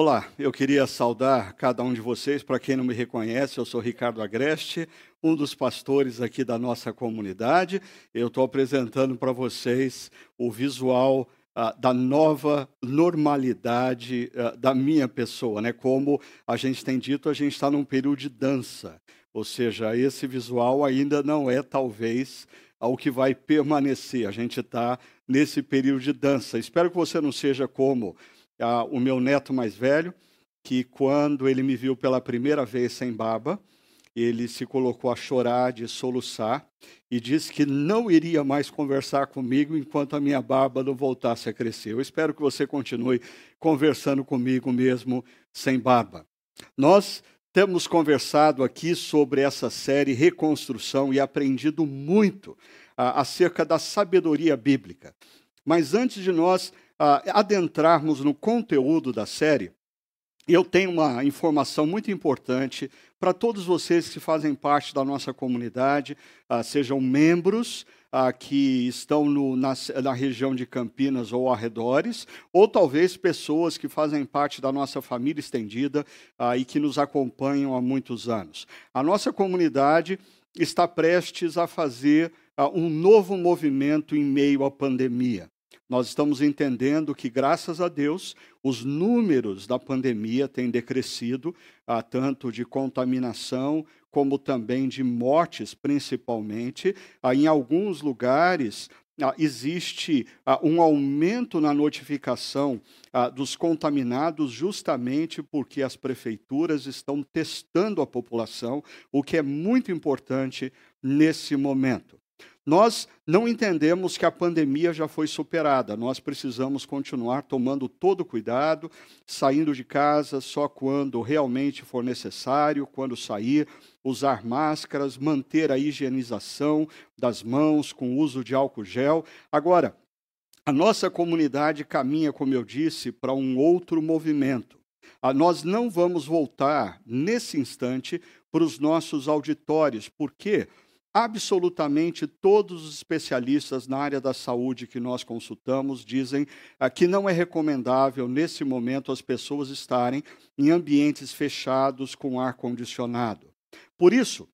Olá, eu queria saudar cada um de vocês. Para quem não me reconhece, eu sou Ricardo Agreste, um dos pastores aqui da nossa comunidade. Eu estou apresentando para vocês o visual uh, da nova normalidade uh, da minha pessoa. Né? Como a gente tem dito, a gente está num período de dança. Ou seja, esse visual ainda não é, talvez, o que vai permanecer. A gente está nesse período de dança. Espero que você não seja como ah, o meu neto mais velho, que quando ele me viu pela primeira vez sem barba, ele se colocou a chorar, de soluçar, e disse que não iria mais conversar comigo enquanto a minha barba não voltasse a crescer. Eu espero que você continue conversando comigo mesmo sem barba. Nós temos conversado aqui sobre essa série Reconstrução e aprendido muito acerca da sabedoria bíblica. Mas antes de nós adentrarmos no conteúdo da série, eu tenho uma informação muito importante para todos vocês que fazem parte da nossa comunidade, uh, sejam membros uh, que estão no, na, na, região de Campinas ou arredores, ou talvez pessoas que fazem parte da nossa família estendida e que nos acompanham há muitos anos. A nossa comunidade está prestes a fazer um novo movimento em meio à pandemia. Nós estamos entendendo que, graças a Deus, os números da pandemia têm decrescido, ah, tanto de contaminação como também de mortes, principalmente. Ah, em alguns lugares, ah, existe um aumento na notificação dos contaminados, justamente porque as prefeituras estão testando a população, o que é muito importante nesse momento. Nós não entendemos que a pandemia já foi superada. Nós precisamos continuar tomando todo cuidado, saindo de casa só quando realmente for necessário, quando sair, usar máscaras, manter a higienização das mãos com uso de álcool gel. Agora, a nossa comunidade caminha, como eu disse, para um outro movimento. Ah, nós não vamos voltar, nesse instante, para os nossos auditórios. Por quê? Absolutamente todos os especialistas na área da saúde que nós consultamos dizem ah, que não é recomendável, nesse momento, as pessoas estarem em ambientes fechados com ar condicionado. Por isso,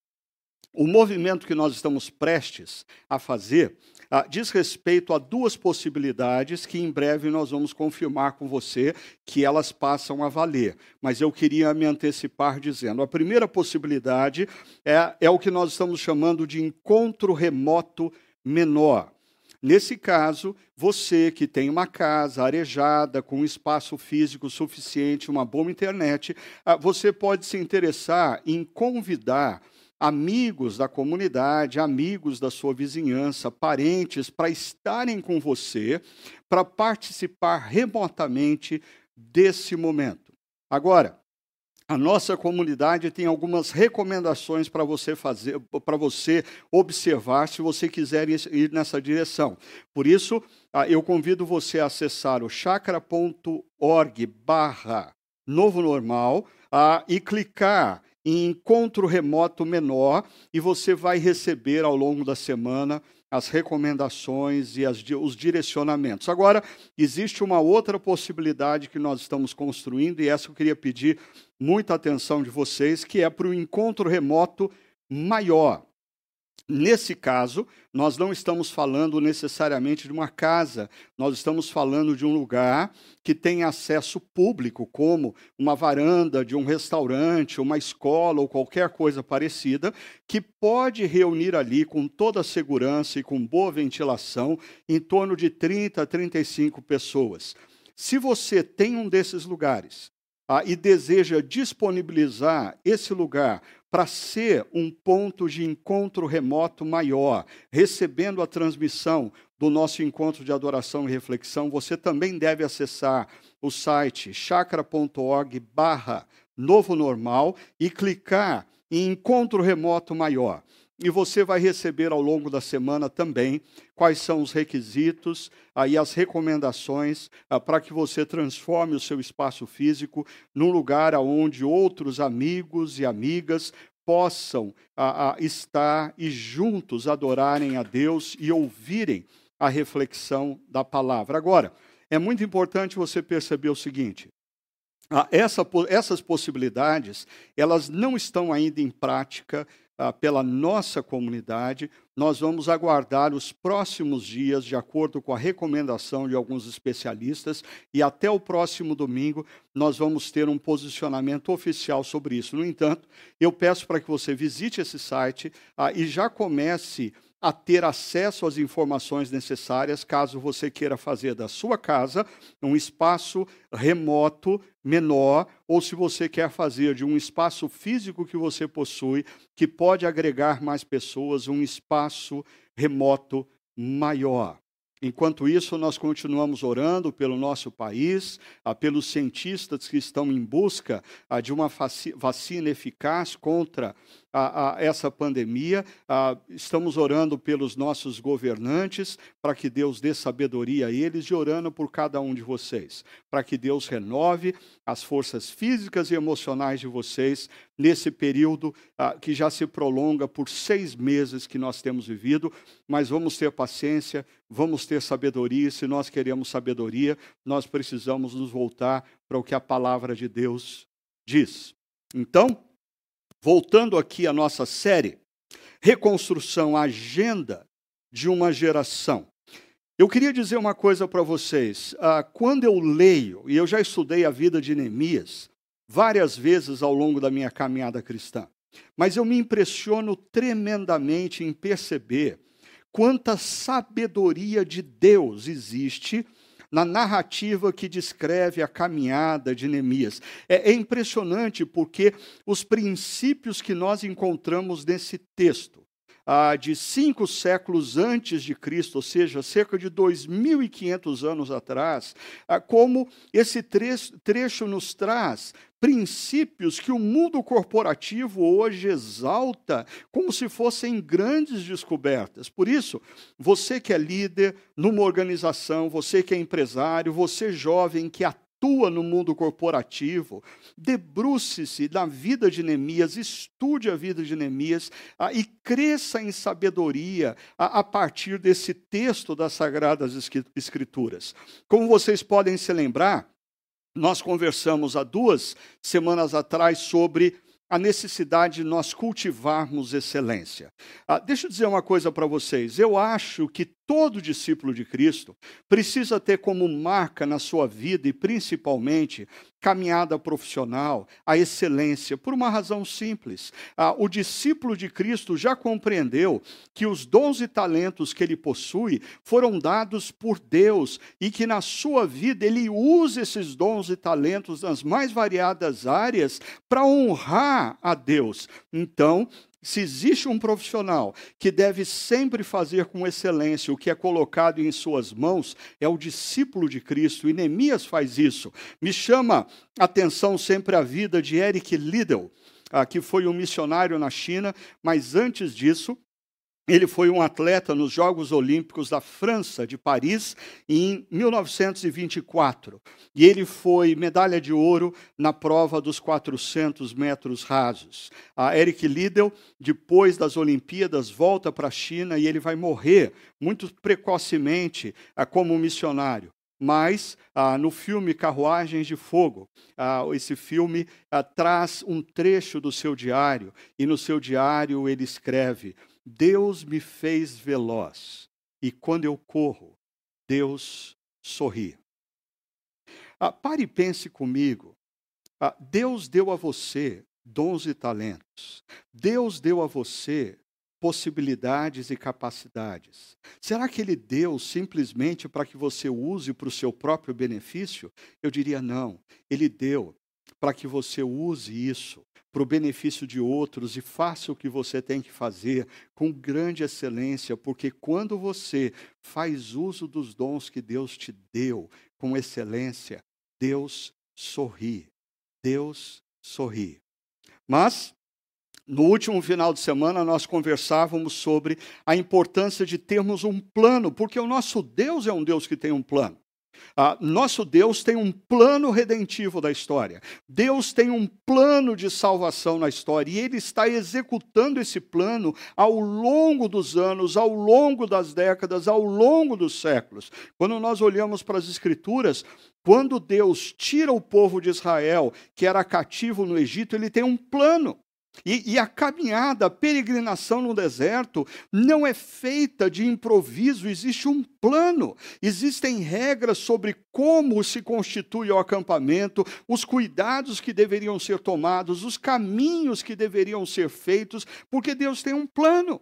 o movimento que nós estamos prestes a fazer ah, diz respeito a duas possibilidades que em breve nós vamos confirmar com você que elas passam a valer. Mas eu queria me antecipar dizendo: a primeira possibilidade é, é o que nós estamos chamando de encontro remoto menor. Nesse caso, você que tem uma casa arejada, com espaço físico suficiente, uma boa internet, ah, você pode se interessar em convidar amigos da comunidade, amigos da sua vizinhança, parentes, para estarem com você, para participar remotamente desse momento. Agora, a nossa comunidade tem algumas recomendações para você fazer, para você observar, se você quiser ir nessa direção. Por isso, eu convido você a acessar o chakra.org barra novo normal e clicar em encontro remoto menor e você vai receber ao longo da semana as recomendações e as, os direcionamentos. Agora, existe uma outra possibilidade que nós estamos construindo, e essa eu queria pedir muita atenção de vocês, que é para o encontro remoto maior. Nesse caso, nós não estamos falando necessariamente de uma casa, nós estamos falando de um lugar que tem acesso público, como uma varanda de um restaurante, uma escola ou qualquer coisa parecida, que pode reunir ali com toda a segurança e com boa ventilação em torno de 30 a 35 pessoas. Se você tem um desses lugares ah, e deseja disponibilizar esse lugar para ser um ponto de encontro remoto maior, recebendo a transmissão do nosso encontro de adoração e reflexão, você também deve acessar o site chakra.org barra novo normal e clicar em encontro remoto maior. E você vai receber ao longo da semana também quais são os requisitos aí as recomendações ah, para que você transforme o seu espaço físico num lugar onde outros amigos e amigas possam ah, ah, estar e juntos adorarem a Deus e ouvirem a reflexão da palavra. Agora, é muito importante você perceber o seguinte: ah, essa, essas possibilidades, elas não estão ainda em prática ah, pela nossa comunidade. Nós vamos aguardar os próximos dias, de acordo com a recomendação de alguns especialistas, e até o próximo domingo nós vamos ter um posicionamento oficial sobre isso. No entanto, eu peço para que você visite esse site ah, e já comece a ter acesso às informações necessárias, caso você queira fazer da sua casa um espaço remoto menor, ou se você quer fazer de um espaço físico que você possui, que pode agregar mais pessoas, um espaço remoto maior. Enquanto isso, nós continuamos orando pelo nosso país, ah, pelos cientistas que estão em busca ah, de uma vacina eficaz contra a, a essa pandemia. A, estamos orando pelos nossos governantes, para que Deus dê sabedoria a eles, e orando por cada um de vocês, para que Deus renove as forças físicas e emocionais de vocês nesse período que já se prolonga por seis meses que nós temos vivido, mas vamos ter paciência, vamos ter sabedoria, se nós queremos sabedoria, nós precisamos nos voltar para o que a palavra de Deus diz. Então, voltando aqui à nossa série, Reconstrução, Agenda de uma Geração. Eu queria dizer uma coisa para vocês. Ah, quando eu leio, e eu já estudei a vida de Neemias várias vezes ao longo da minha caminhada cristã, mas eu me impressiono tremendamente em perceber quanta sabedoria de Deus existe na narrativa que descreve a caminhada de Neemias. É, é impressionante porque os princípios que nós encontramos nesse texto, ah, de cinco séculos antes de Cristo, ou seja, cerca de 2.500 anos atrás, ah, como esse trecho, nos traz princípios que o mundo corporativo hoje exalta como se fossem grandes descobertas. Por isso, você que é líder numa organização, você que é empresário, você jovem que atua no mundo corporativo, debruce-se na vida de Neemias, estude a vida de Neemias ah, e cresça em sabedoria a, a partir desse texto das Sagradas Escrituras. Como vocês podem se lembrar, nós conversamos há duas semanas atrás sobre a necessidade de nós cultivarmos excelência. Ah, deixa eu dizer uma coisa para vocês. Eu acho que todo discípulo de Cristo precisa ter como marca na sua vida e principalmente caminhada profissional a excelência, por uma razão simples. Ah, o discípulo de Cristo já compreendeu que os dons e talentos que ele possui foram dados por Deus e que na sua vida ele usa esses dons e talentos nas mais variadas áreas para honrar a Deus. Então, se existe um profissional que deve sempre fazer com excelência o que é colocado em suas mãos, é o discípulo de Cristo, e Neemias faz isso. Me chama atenção sempre a vida de Eric Liddell, ah, que foi um missionário na China, mas antes disso, ele foi um atleta nos Jogos Olímpicos da França, de Paris, em 1924. E ele foi medalha de ouro na prova dos 400 metros rasos. A Eric Liddell, depois das Olimpíadas, volta para a China e ele vai morrer muito precocemente ah, como missionário. Mas ah, no filme Carruagens de Fogo, ah, esse filme ah, traz um trecho do seu diário, e no seu diário ele escreve Deus me fez veloz, e quando eu corro, Deus sorri. Ah, pare e pense comigo. Ah, Deus deu a você dons e talentos. Deus deu a você possibilidades e capacidades. Será que Ele deu simplesmente para que você use para o seu próprio benefício? Eu diria não. Ele deu para que você use isso para o benefício de outros e faça o que você tem que fazer com grande excelência, porque quando você faz uso dos dons que Deus te deu com excelência, Deus sorri. Deus sorri. Mas no último final de semana, nós conversávamos sobre a importância de termos um plano, porque o nosso Deus é um Deus que tem um plano. Ah, nosso Deus tem um plano redentivo da história. Deus tem um plano de salvação na história e Ele está executando esse plano ao longo dos anos, ao longo das décadas, ao longo dos séculos. Quando nós olhamos para as Escrituras, Quando Deus tira o povo de Israel, que era cativo no Egito, ele tem um plano. E, e, a caminhada, a peregrinação no deserto, não é feita de improviso, existe um plano, existem regras sobre como se constitui o acampamento, os cuidados que deveriam ser tomados, os caminhos que deveriam ser feitos, porque Deus tem um plano.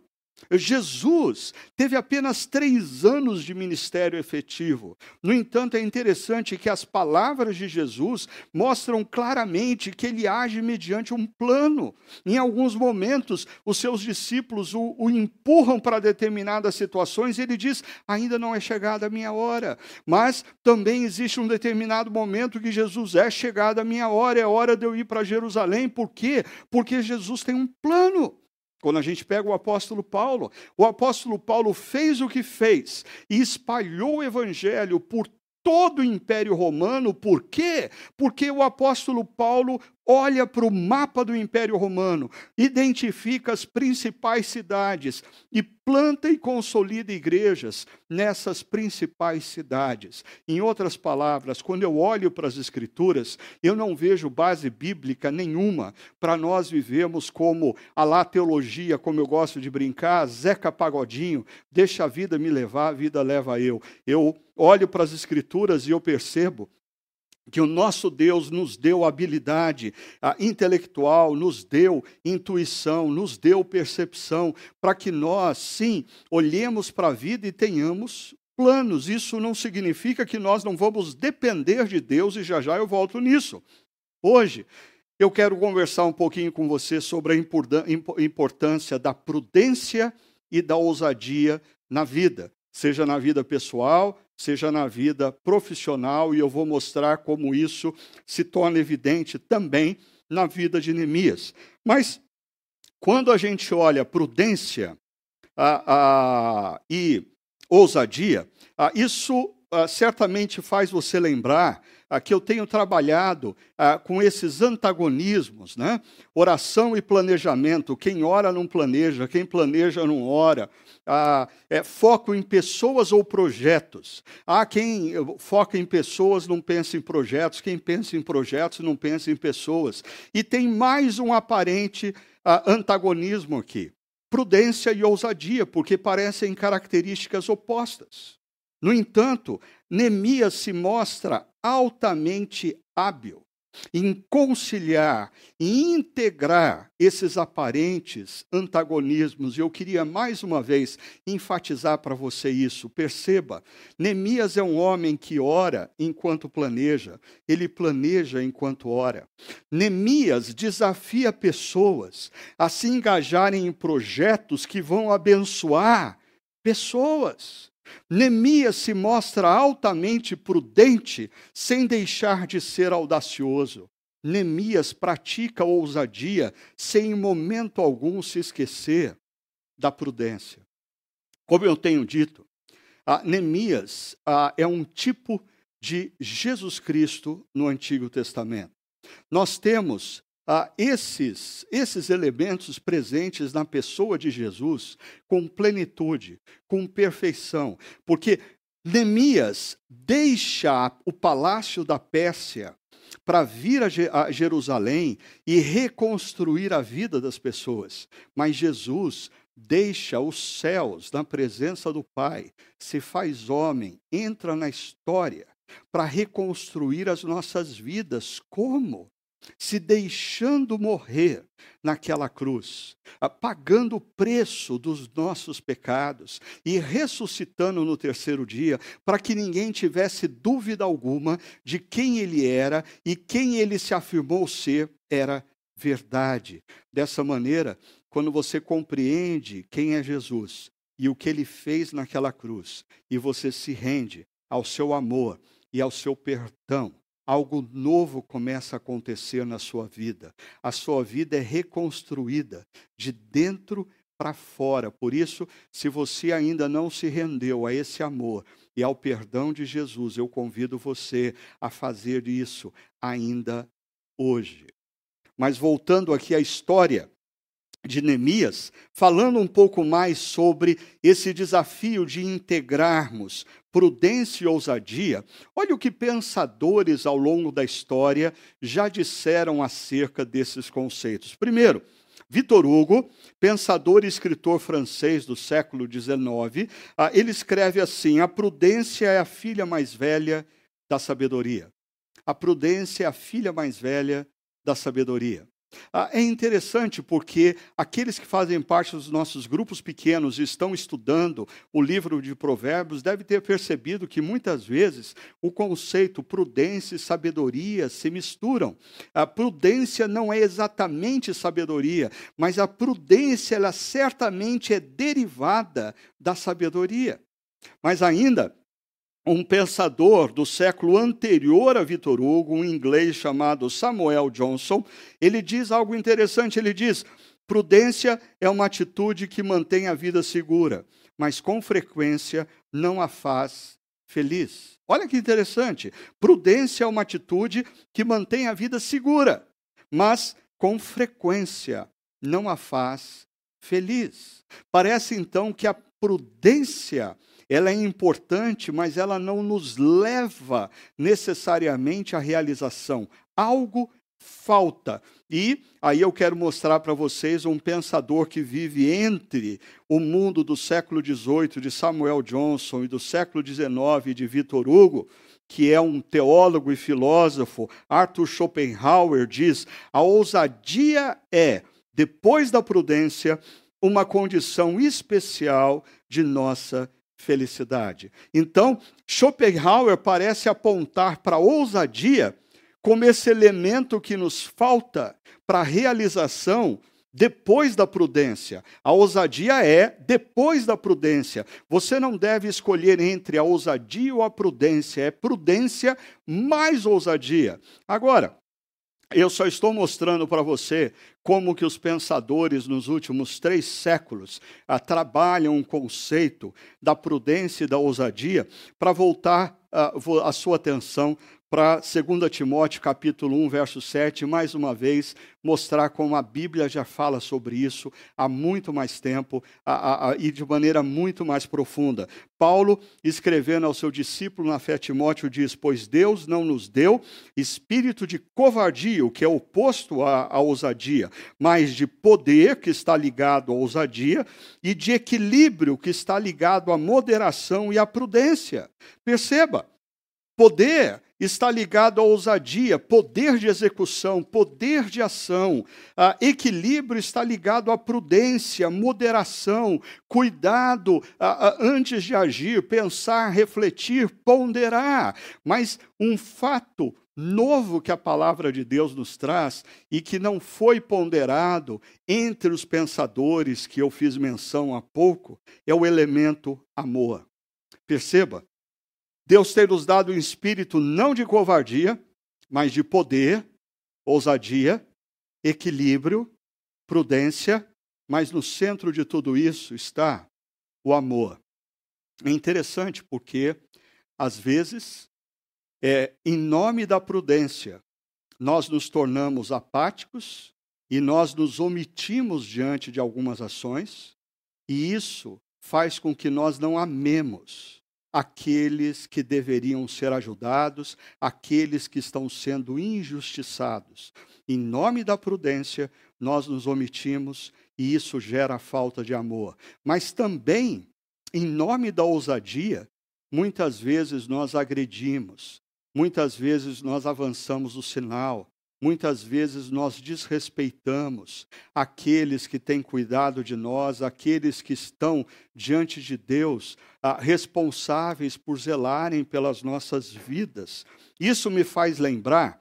Jesus teve apenas três anos de ministério efetivo. No entanto, é interessante que as palavras de Jesus mostram claramente que ele age mediante um plano. Em alguns momentos, os seus discípulos o, o empurram para determinadas situações e ele diz: Ainda não é chegada a minha hora. Mas também existe um determinado momento que Jesus é chegada a minha hora, é hora de eu ir para Jerusalém. Por quê? Porque Jesus tem um plano. Quando a gente pega o apóstolo Paulo, o apóstolo Paulo fez o que fez e espalhou o evangelho por todo o Império Romano. Por quê? Porque o apóstolo Paulo olha para o mapa do Império Romano, identifica as principais cidades e planta e consolida igrejas nessas principais cidades. Em outras palavras, quando eu olho para as Escrituras, eu não vejo base bíblica nenhuma para nós vivemos como a lá teologia, como eu gosto de brincar, Zeca Pagodinho, deixa a vida me levar, a vida leva eu. Eu olho para as Escrituras e eu percebo que o nosso Deus nos deu habilidade intelectual, nos deu intuição, nos deu percepção, para que nós, sim, olhemos para a vida e tenhamos planos. Isso não significa que nós não vamos depender de Deus, e já já eu volto nisso. Hoje, eu quero conversar um pouquinho com você sobre a importância da prudência e da ousadia na vida, seja na vida pessoal, seja na vida profissional, e eu vou mostrar como isso se torna evidente também na vida de Neemias. Mas, quando a gente olha prudência e ousadia, isso certamente faz você lembrar que eu tenho trabalhado ah, com esses antagonismos, né? Oração e planejamento. Quem ora não planeja, quem planeja não ora. Ah, é, foco em pessoas ou projetos. Há quem foca em pessoas não pensa em projetos, quem pensa em projetos não pensa em pessoas. E tem mais um aparente ah, antagonismo aqui. Prudência e ousadia, porque parecem características opostas. No entanto, Neemias se mostra altamente hábil em conciliar e integrar esses aparentes antagonismos. E eu queria mais uma vez enfatizar para você isso. Perceba, Neemias é um homem que ora enquanto planeja, ele planeja enquanto ora. Neemias desafia pessoas a se engajarem em projetos que vão abençoar pessoas. Neemias se mostra altamente prudente, sem deixar de ser audacioso. Neemias pratica ousadia, sem em momento algum se esquecer da prudência. Como eu tenho dito, Neemias é um tipo de Jesus Cristo no Antigo Testamento. Nós temos ah, esses, esses elementos presentes na pessoa de Jesus com plenitude, com perfeição, porque Neemias deixa o palácio da Pérsia para vir a Jerusalém e reconstruir a vida das pessoas, mas Jesus deixa os céus na presença do Pai, se faz homem, entra na história para reconstruir as nossas vidas. Como? Se deixando morrer naquela cruz, pagando o preço dos nossos pecados e ressuscitando no terceiro dia, para que ninguém tivesse dúvida alguma de quem ele era e quem ele se afirmou ser era verdade. Dessa maneira, quando você compreende quem é Jesus e o que ele fez naquela cruz, e você se rende ao seu amor e ao seu perdão, algo novo começa a acontecer na sua vida. A sua vida é reconstruída de dentro para fora. Por isso, se você ainda não se rendeu a esse amor e ao perdão de Jesus, eu convido você a fazer isso ainda hoje. Mas voltando aqui à história de Neemias, falando um pouco mais sobre esse desafio de integrarmos prudência e ousadia. Olha o que pensadores ao longo da história já disseram acerca desses conceitos. Primeiro, Vitor Hugo, pensador e escritor francês do século XIX, ah, ele escreve assim: a prudência é a filha mais velha da sabedoria. A prudência é a filha mais velha da sabedoria. Ah, é interessante porque aqueles que fazem parte dos nossos grupos pequenos e estão estudando o livro de Provérbios devem ter percebido que muitas vezes o conceito prudência e sabedoria se misturam. A prudência não é exatamente sabedoria, mas a prudência ela certamente é derivada da sabedoria. Mas ainda um pensador do século anterior a Vitor Hugo, um inglês chamado Samuel Johnson, ele diz algo interessante. Ele diz: prudência é uma atitude que mantém a vida segura, mas com frequência não a faz feliz. Olha que interessante. Prudência é uma atitude que mantém a vida segura, mas com frequência não a faz feliz. Parece então que a prudência ela é importante, mas ela não nos leva necessariamente à realização. Algo falta. E aí eu quero mostrar para vocês um pensador que vive entre o mundo do século XVIII, de Samuel Johnson, e do século XIX, de Victor Hugo, que é um teólogo e filósofo, Arthur Schopenhauer, diz: a ousadia é, depois da prudência, uma condição especial de nossa felicidade. Então, Schopenhauer parece apontar para a ousadia como esse elemento que nos falta para a realização depois da prudência. A ousadia é depois da prudência. Você não deve escolher entre a ousadia ou a prudência, é prudência mais ousadia. Agora, eu só estou mostrando para você como que os pensadores nos últimos três séculos ah, trabalham um conceito da prudência e da ousadia para voltar ah, a sua atenção para 2 Timóteo capítulo 1, verso 7, mais uma vez, mostrar como a Bíblia já fala sobre isso há muito mais tempo a, a, a, e de maneira muito mais profunda. Paulo, escrevendo ao seu discípulo na fé Timóteo, diz: Pois Deus não nos deu espírito de covardia, o que é oposto à, à ousadia, mas de poder, que está ligado à ousadia, e de equilíbrio, que está ligado à moderação e à prudência. Perceba, poder está ligado à ousadia, poder de execução, poder de ação. Equilíbrio está ligado à prudência, moderação, cuidado antes de agir, pensar, refletir, ponderar. Mas um fato novo que a palavra de Deus nos traz e que não foi ponderado entre os pensadores que eu fiz menção há pouco é o elemento amor. Perceba, Deus tem nos dado um espírito não de covardia, mas de poder, ousadia, equilíbrio, prudência, mas no centro de tudo isso está o amor. É interessante porque, às vezes, é, em nome da prudência, nós nos tornamos apáticos e nós nos omitimos diante de algumas ações, e isso faz com que nós não amemos aqueles que deveriam ser ajudados, aqueles que estão sendo injustiçados. Em nome da prudência, nós nos omitimos e isso gera falta de amor. Mas também, em nome da ousadia, muitas vezes nós agredimos, muitas vezes nós avançamos o sinal, Muitas vezes nós desrespeitamos aqueles que têm cuidado de nós, aqueles que estão diante de Deus, ah, responsáveis por zelarem pelas nossas vidas. Isso me faz lembrar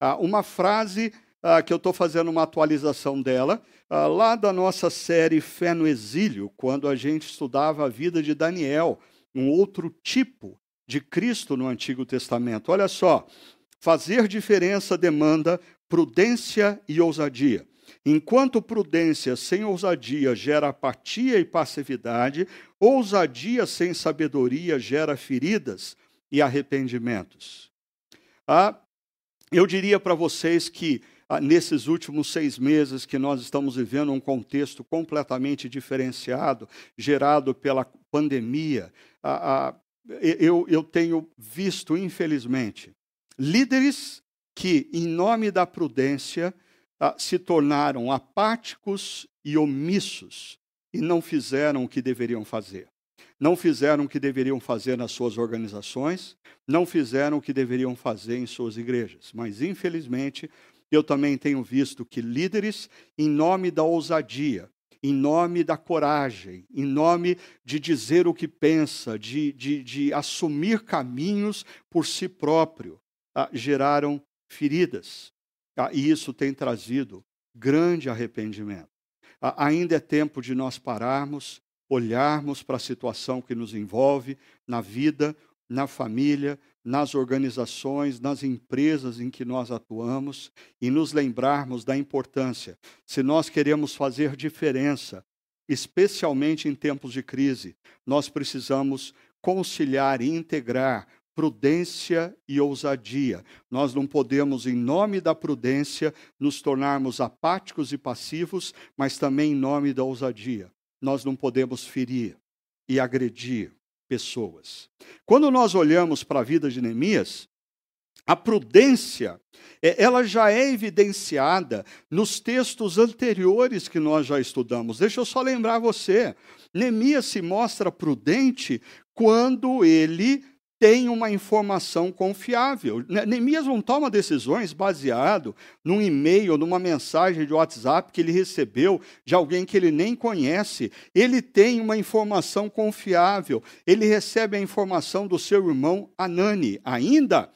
ah, uma frase ah, que eu estou fazendo uma atualização dela, lá da nossa série Fé no Exílio, quando a gente estudava a vida de Daniel, um outro tipo de Cristo no Antigo Testamento. Olha só, Fazer diferença demanda prudência e ousadia. Enquanto prudência sem ousadia gera apatia e passividade, ousadia sem sabedoria gera feridas e arrependimentos. Ah, eu diria para vocês que ah, nesses últimos seis meses que nós estamos vivendo um contexto completamente diferenciado, gerado pela pandemia. Ah, ah, eu, eu tenho visto, infelizmente, líderes que, em nome da prudência, se tornaram apáticos e omissos e não fizeram o que deveriam fazer. Não fizeram o que deveriam fazer nas suas organizações, não fizeram o que deveriam fazer em suas igrejas. Mas, infelizmente, eu também tenho visto que líderes, em nome da ousadia, em nome da coragem, em nome de dizer o que pensa, de, de, de assumir caminhos por si próprio, ah, geraram feridas. Ah, e isso tem trazido grande arrependimento. Ah, ainda é tempo de nós pararmos, olharmos para a situação que nos envolve na vida, na família, nas organizações, nas empresas em que nós atuamos e nos lembrarmos da importância. Se nós queremos fazer diferença, especialmente em tempos de crise, nós precisamos conciliar e integrar prudência e ousadia. Nós não podemos, em nome da prudência, nos tornarmos apáticos e passivos, mas também em nome da ousadia. Nós não podemos ferir e agredir pessoas. Quando nós olhamos para a vida de Neemias, a prudência, é, ela já é evidenciada nos textos anteriores que nós já estudamos. Deixa eu só lembrar você. Neemias se mostra prudente quando ele tem uma informação confiável. Neemias não toma decisões baseado num e-mail, numa mensagem de WhatsApp que ele recebeu de alguém que ele nem conhece. Ele tem uma informação confiável. Ele recebe a informação do seu irmão Anani. Ainda,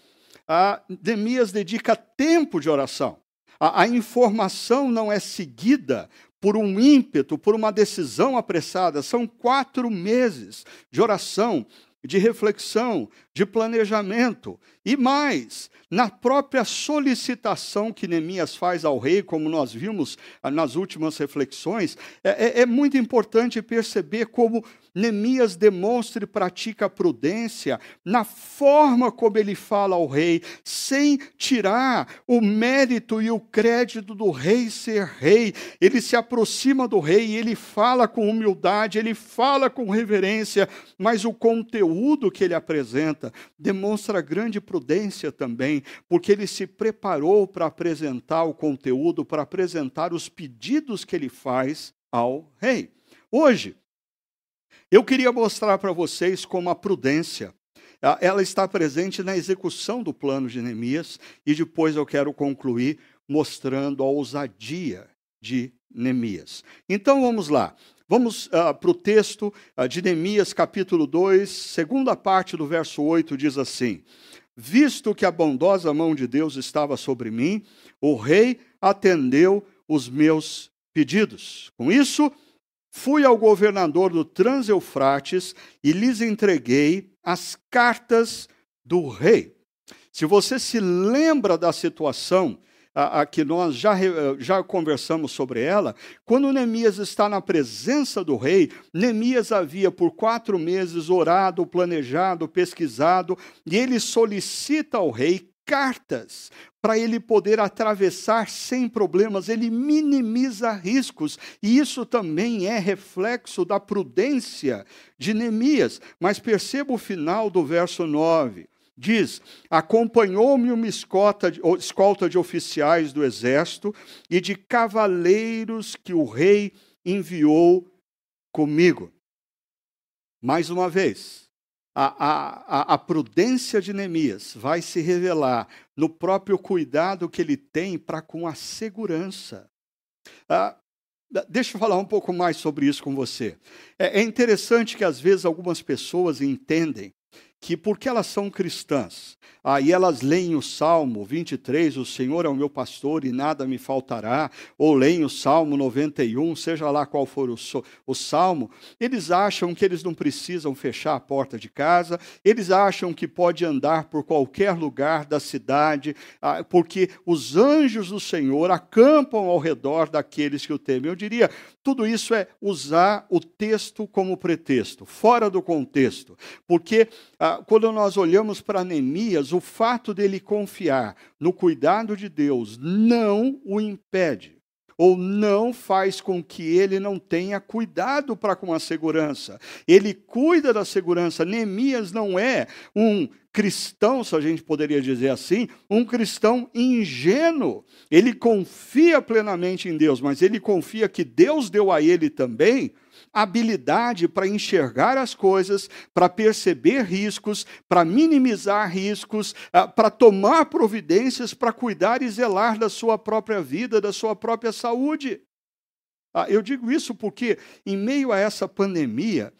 Neemias dedica tempo de oração. A, a informação não é seguida por um ímpeto, por uma decisão apressada. São quatro meses de oração de reflexão, de planejamento. E mais, na própria solicitação que Neemias faz ao rei, como nós vimos ah, nas últimas reflexões, é, é, é muito importante perceber como Neemias demonstra e pratica prudência na forma como ele fala ao rei, sem tirar o mérito e o crédito do rei ser rei. Ele se aproxima do rei ele fala com humildade, ele fala com reverência, mas o conteúdo que ele apresenta demonstra grande prudência também, porque ele se preparou para apresentar o conteúdo, para apresentar os pedidos que ele faz ao rei. Hoje, eu queria mostrar para vocês como a prudência ela está presente na execução do plano de Neemias e depois eu quero concluir mostrando a ousadia de Neemias. Então vamos lá. Vamos uh, para o texto uh, de Neemias, capítulo 2, segunda parte do verso 8, diz assim: Visto que a bondosa mão de Deus estava sobre mim, o rei atendeu os meus pedidos. Com isso, Fui ao governador do Transeufrates e lhes entreguei as cartas do rei. Se você se lembra da situação a, a, que nós já, já conversamos sobre ela, quando Neemias está na presença do rei, Neemias havia por quatro meses orado, planejado, pesquisado, e ele solicita ao rei cartas para ele poder atravessar sem problemas, ele minimiza riscos, e isso também é reflexo da prudência de Neemias. Mas perceba o final do verso 9. Diz: Acompanhou-me uma escolta de, escolta de oficiais do exército e de cavaleiros que o rei enviou comigo. Mais uma vez, a, a, a prudência de Neemias vai se revelar no próprio cuidado que ele tem para com a segurança. Ah, deixa eu falar um pouco mais sobre isso com você. É, é interessante que às vezes algumas pessoas entendem que porque elas são cristãs, aí elas leem o Salmo 23, o Senhor é o meu pastor e nada me faltará, ou leem o Salmo 91, seja lá qual for o, o salmo, eles acham que eles não precisam fechar a porta de casa, eles acham que pode andar por qualquer lugar da cidade, ah, porque os anjos do Senhor acampam ao redor daqueles que o temem. Eu diria, tudo isso é usar o texto como pretexto, fora do contexto, porque ah, quando nós olhamos para Neemias, o fato dele confiar no cuidado de Deus não o impede ou não faz com que ele não tenha cuidado para com a segurança. Ele cuida da segurança. Neemias não é um cristão, se a gente poderia dizer assim, um cristão ingênuo. Ele confia plenamente em Deus, mas ele confia que Deus deu a ele também habilidade para enxergar as coisas, para perceber riscos, para minimizar riscos, ah, para tomar providências para cuidar e zelar da sua própria vida, da sua própria saúde. Ah, eu digo isso porque, em meio a essa pandemia,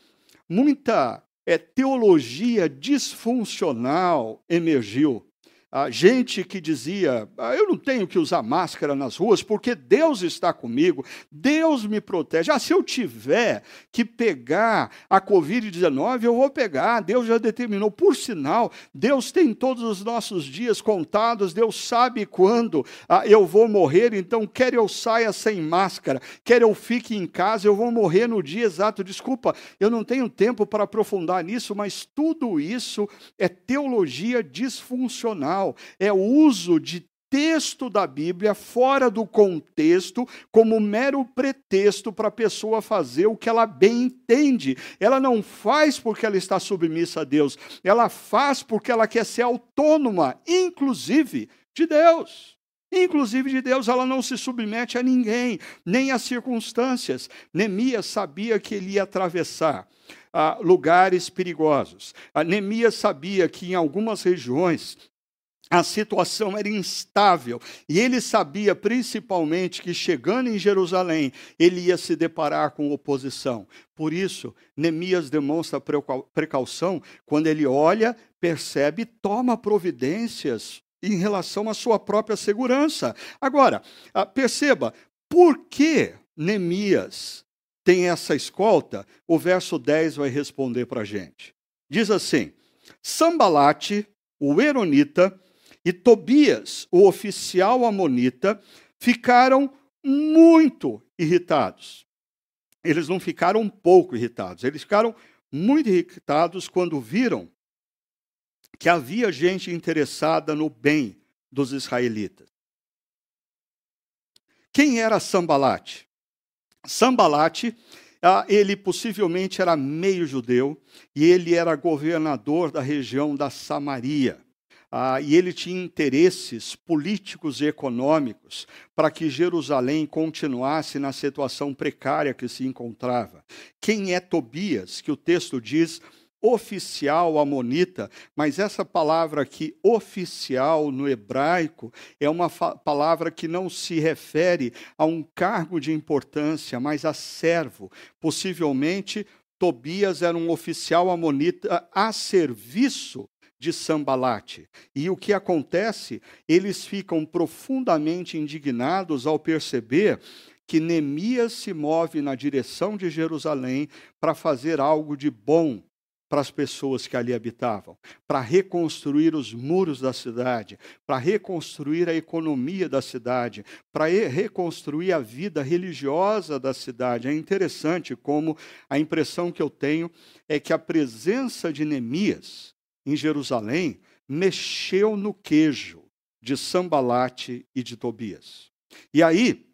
muita é, teologia disfuncional emergiu a gente que dizia: ah, eu não tenho que usar máscara nas ruas porque Deus está comigo, Deus me protege. Ah, se eu tiver que pegar a Covid-19, eu vou pegar, Deus já determinou. Por sinal, Deus tem todos os nossos dias contados, Deus sabe quando ah, eu vou morrer, então quer eu saia sem máscara, quer eu fique em casa, eu vou morrer no dia exato. Desculpa, eu não tenho tempo para aprofundar nisso, mas tudo isso é teologia disfuncional é o uso de texto da Bíblia fora do contexto como mero pretexto para a pessoa fazer o que ela bem entende. Ela não faz porque ela está submissa a Deus, ela faz porque ela quer ser autônoma, inclusive de Deus. Inclusive de Deus, ela não se submete a ninguém, nem às circunstâncias. Neemias sabia que ele ia atravessar ah, lugares perigosos. A Neemias sabia que em algumas regiões a situação era instável e ele sabia principalmente que chegando em Jerusalém ele ia se deparar com oposição. Por isso, Neemias demonstra precaução quando ele olha, percebe, toma providências em relação à sua própria segurança. Agora, ah, perceba, por que Neemias tem essa escolta? O verso 10 vai responder para a gente. Diz assim: Sambalate, o Eronita, e Tobias, o oficial amonita, ficaram muito irritados. Eles não ficaram um pouco irritados, eles ficaram muito irritados quando viram que havia gente interessada no bem dos israelitas. Quem era Sambalate? Sambalate, ah, ele possivelmente era meio judeu e ele era governador da região da Samaria. Ah, e ele tinha interesses políticos e econômicos para que Jerusalém continuasse na situação precária que se encontrava. Quem é Tobias, que o texto diz oficial amonita, mas essa palavra aqui, oficial, no hebraico, é uma palavra que não se refere a um cargo de importância, mas a servo. Possivelmente, Tobias era um oficial amonita a serviço de Sambalate. E o que acontece? Eles ficam profundamente indignados ao perceber que Neemias se move na direção de Jerusalém para fazer algo de bom para as pessoas que ali habitavam, para reconstruir os muros da cidade, para reconstruir a economia da cidade, para reconstruir a vida religiosa da cidade. É interessante como a impressão que eu tenho é que a presença de Neemias em Jerusalém, mexeu no queijo de Sambalate e de Tobias. E aí,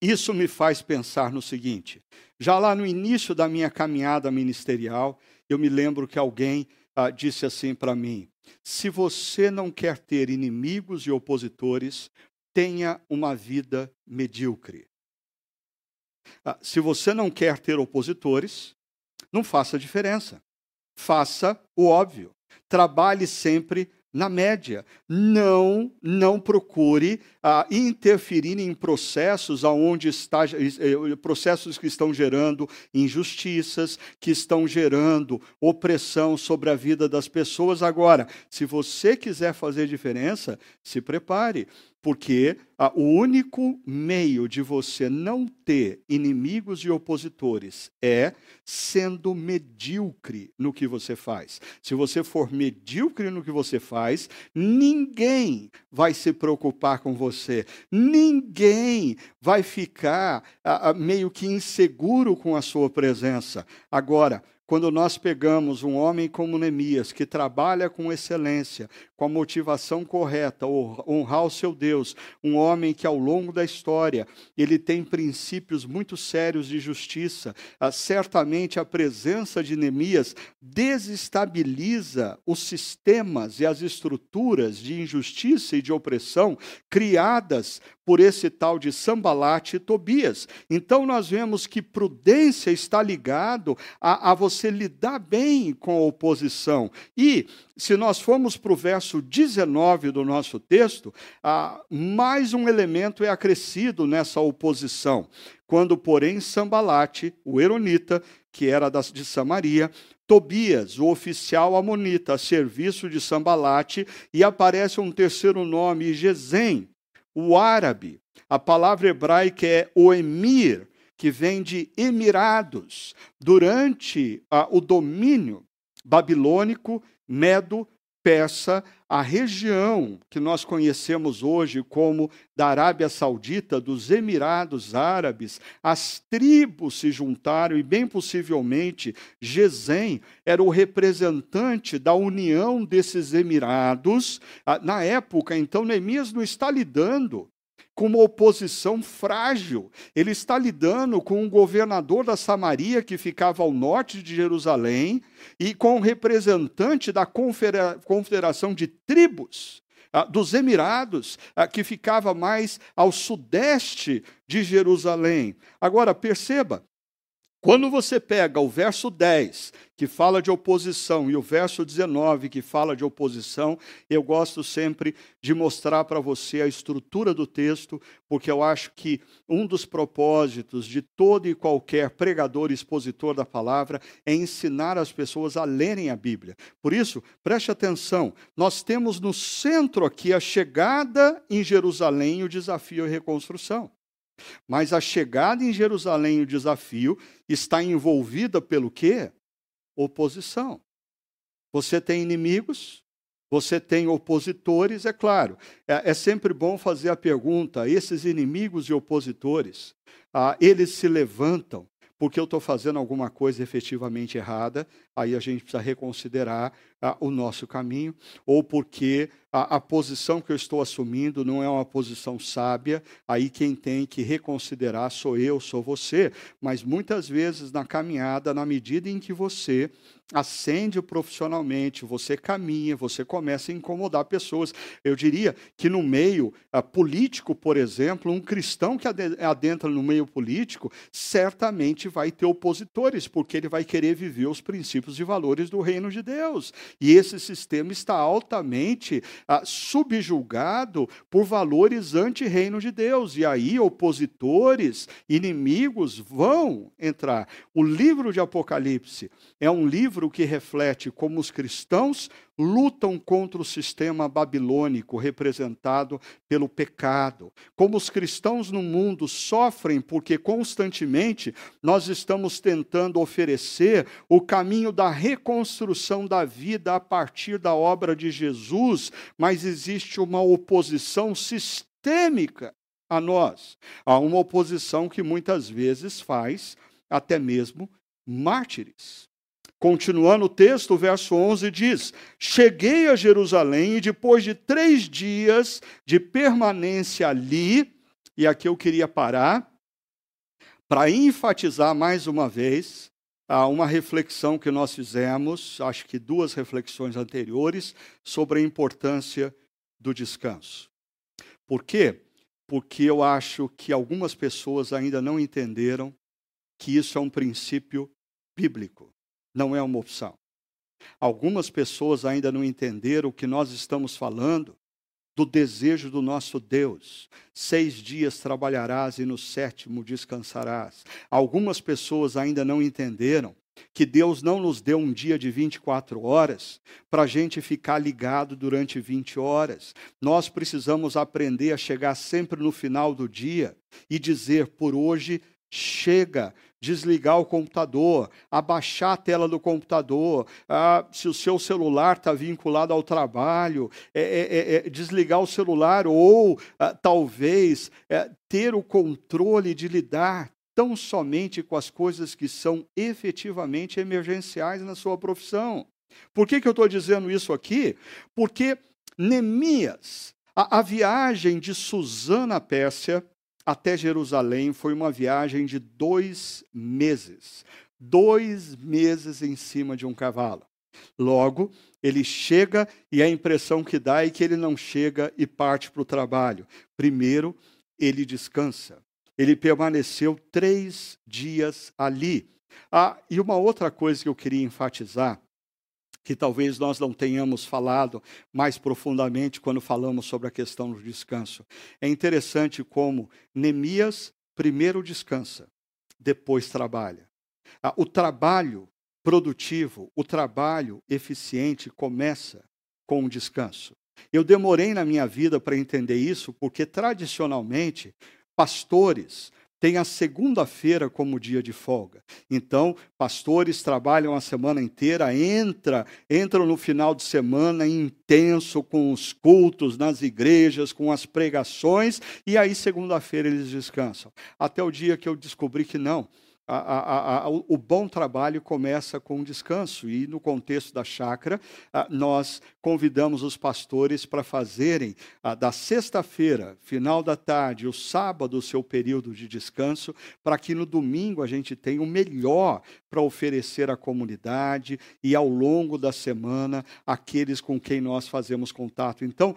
isso me faz pensar no seguinte: já lá no início da minha caminhada ministerial, eu me lembro que alguém ah, disse assim para mim: se você não quer ter inimigos e opositores, tenha uma vida medíocre. Ah, se você não quer ter opositores, não faça diferença. Faça o óbvio trabalhe sempre na média. Não, não procure ah, interferir em processos aonde está eh, processos que estão gerando injustiças, que estão gerando opressão sobre a vida das pessoas. Agora, se você quiser fazer diferença, se prepare, porque ah, o único meio de você não ter inimigos e opositores é sendo medíocre no que você faz. Se você for medíocre no que você faz, ninguém vai se preocupar com você, ninguém vai ficar ah, ah meio que inseguro com a sua presença. Agora, quando nós pegamos um homem como Neemias, que trabalha com excelência, com a motivação correta, honrar o seu Deus, um homem que ao longo da história ele tem princípios muito sérios de justiça, ah, certamente a presença de Neemias desestabiliza os sistemas e as estruturas de injustiça e de opressão criadas por esse tal de Sambalate e Tobias. Então nós vemos que prudência está ligado a, a você lidar bem com a oposição. E se nós formos para o verso 19 do nosso texto, ah, mais um elemento é acrescido nessa oposição. Quando, porém, Sambalate, o Eronita, que era de Samaria, Tobias, o oficial amonita, a serviço de Sambalate, e aparece um terceiro nome, Gesem, o árabe. A palavra hebraica é o emir, que vem de Emirados. Durante ah, o domínio babilônico, medo, persa, a região que nós conhecemos hoje como da Arábia Saudita, dos Emirados Árabes, as tribos se juntaram e, bem possivelmente, Gesem era o representante da união desses Emirados. Ah, na época, então, Neemias não está lidando com uma oposição frágil. Ele está lidando com um governador da Samaria que ficava ao norte de Jerusalém e com um representante da confederação de tribos ah, dos Emirados, ah, que ficava mais ao sudeste de Jerusalém. Agora, perceba, quando você pega o verso 10, que fala de oposição, e o verso 19, que fala de oposição, eu gosto sempre de mostrar para você a estrutura do texto, porque eu acho que um dos propósitos de todo e qualquer pregador e expositor da palavra é ensinar as pessoas a lerem a Bíblia. Por isso, preste atenção, nós temos no centro aqui a chegada em Jerusalém, o desafio e reconstrução. Mas a chegada em Jerusalém, o desafio, está envolvida pelo quê? Oposição. Você tem inimigos, você tem opositores, é claro. É, é sempre bom fazer a pergunta: esses inimigos e opositores, ah, eles se levantam porque eu estou fazendo alguma coisa efetivamente errada, aí a gente precisa reconsiderar ah, o nosso caminho, ou porque a, a, posição que eu estou assumindo não é uma posição sábia, aí quem tem que reconsiderar sou eu, sou você. Mas muitas vezes na caminhada, na medida em que você ascende profissionalmente, você caminha, você começa a incomodar pessoas. Eu diria que no meio uh, político, por exemplo, um cristão que adentra no meio político certamente vai ter opositores, porque ele vai querer viver os princípios e valores do reino de Deus. E esse sistema está altamente uh, subjugado por valores anti-reino de Deus. E aí opositores, inimigos vão entrar. O livro de Apocalipse é um livro que reflete como os cristãos lutam contra o sistema babilônico representado pelo pecado, como os cristãos no mundo sofrem porque constantemente nós estamos tentando oferecer o caminho da reconstrução da vida a partir da obra de Jesus, mas existe uma oposição sistêmica a nós, há uma oposição que muitas vezes faz até mesmo mártires. Continuando o texto, o verso 11 diz: Cheguei a Jerusalém e depois de três dias de permanência ali, e aqui eu queria parar, para enfatizar mais uma vez uma reflexão que nós fizemos, acho que duas reflexões anteriores, sobre a importância do descanso. Por quê? Porque eu acho que algumas pessoas ainda não entenderam que isso é um princípio bíblico não é uma opção. Algumas pessoas ainda não entenderam o que nós estamos falando do desejo do nosso Deus. Seis dias trabalharás e no sétimo descansarás. Algumas pessoas ainda não entenderam que Deus não nos deu um dia de 24 horas para a gente ficar ligado durante 20 horas. Nós precisamos aprender a chegar sempre no final do dia e dizer: por hoje chega, desligar o computador, abaixar a tela do computador, ah, se o seu celular está vinculado ao trabalho, é, é, é, é, desligar o celular ou ah, talvez é, ter o controle de lidar tão somente com as coisas que são efetivamente emergenciais na sua profissão. Por que, que eu estou dizendo isso aqui? Porque Neemias, a, a viagem de Susana Pérsia até Jerusalém foi uma viagem de dois meses. Dois meses em cima de um cavalo. Logo, ele chega e a impressão que dá é que ele não chega e parte para o trabalho. Primeiro, ele descansa. Ele permaneceu três dias ali. Ah, e uma outra coisa que eu queria enfatizar, que talvez nós não tenhamos falado mais profundamente quando falamos sobre a questão do descanso. É interessante como Neemias primeiro descansa, depois trabalha. Ah, o trabalho produtivo, o trabalho eficiente começa com o descanso. Eu demorei na minha vida para entender isso, porque tradicionalmente pastores têm a segunda-feira como dia de folga. Então, pastores trabalham a semana inteira, entra, entram no final de semana intenso com os cultos nas igrejas, com as pregações, e aí segunda-feira eles descansam. Até o dia que eu descobri que não a, a, o bom trabalho começa com um descanso. E no contexto da chácara, nós convidamos os pastores para fazerem da sexta-feira, final da tarde, o sábado, o seu período de descanso, para que no domingo a gente tenha o melhor para oferecer à comunidade e ao longo da semana aqueles com quem nós fazemos contato. Então,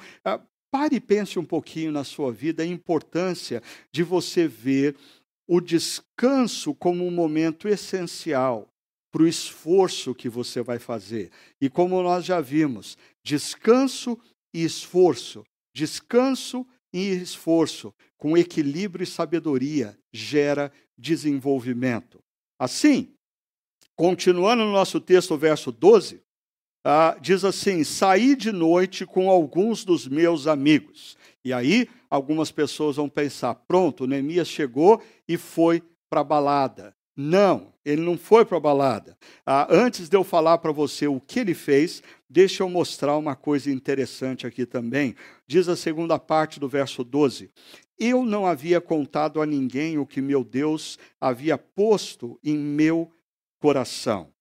pare e pense um pouquinho na sua vida a importância de você ver o descanso como um momento essencial para o esforço que você vai fazer. E como nós já vimos, descanso e esforço, descanso e esforço, com equilíbrio e sabedoria, gera desenvolvimento. Assim, continuando no nosso texto, verso 12, ah, diz assim: Saí de noite com alguns dos meus amigos. E aí, algumas pessoas vão pensar: pronto, Neemias chegou e foi para a balada. Não, ele não foi para a balada. Ah, antes de eu falar para você o que ele fez, deixa eu mostrar uma coisa interessante aqui também. Diz a segunda parte do verso 12: Eu não havia contado a ninguém o que meu Deus havia posto em meu coração.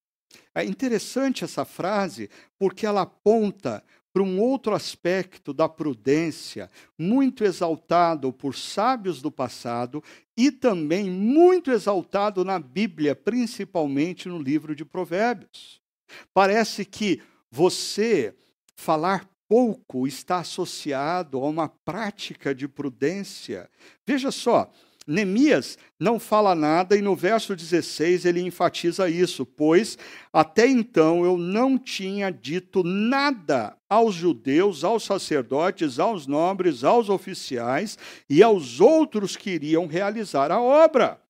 É interessante essa frase porque ela aponta para um outro aspecto da prudência, muito exaltado por sábios do passado e também muito exaltado na Bíblia, principalmente no livro de Provérbios. Parece que você falar pouco está associado a uma prática de prudência. Veja só, Neemias não fala nada e no verso 16 ele enfatiza isso, pois até então eu não tinha dito nada aos judeus, aos sacerdotes, aos nobres, aos oficiais e aos outros que iriam realizar a obra.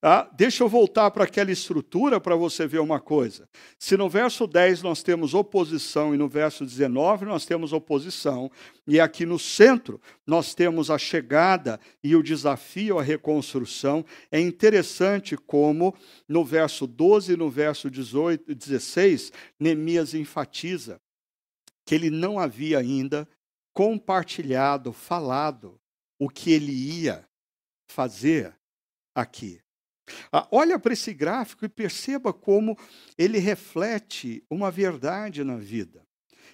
Ah, deixa eu voltar para aquela estrutura para você ver uma coisa. Se no verso 10 nós temos oposição e no verso 19 nós temos oposição, e aqui no centro nós temos a chegada e o desafio à reconstrução, é interessante como no verso 12 e no verso 18, 16, Neemias enfatiza que ele não havia ainda compartilhado, falado o que ele ia fazer aqui. Ah, olha para esse gráfico e perceba como ele reflete uma verdade na vida.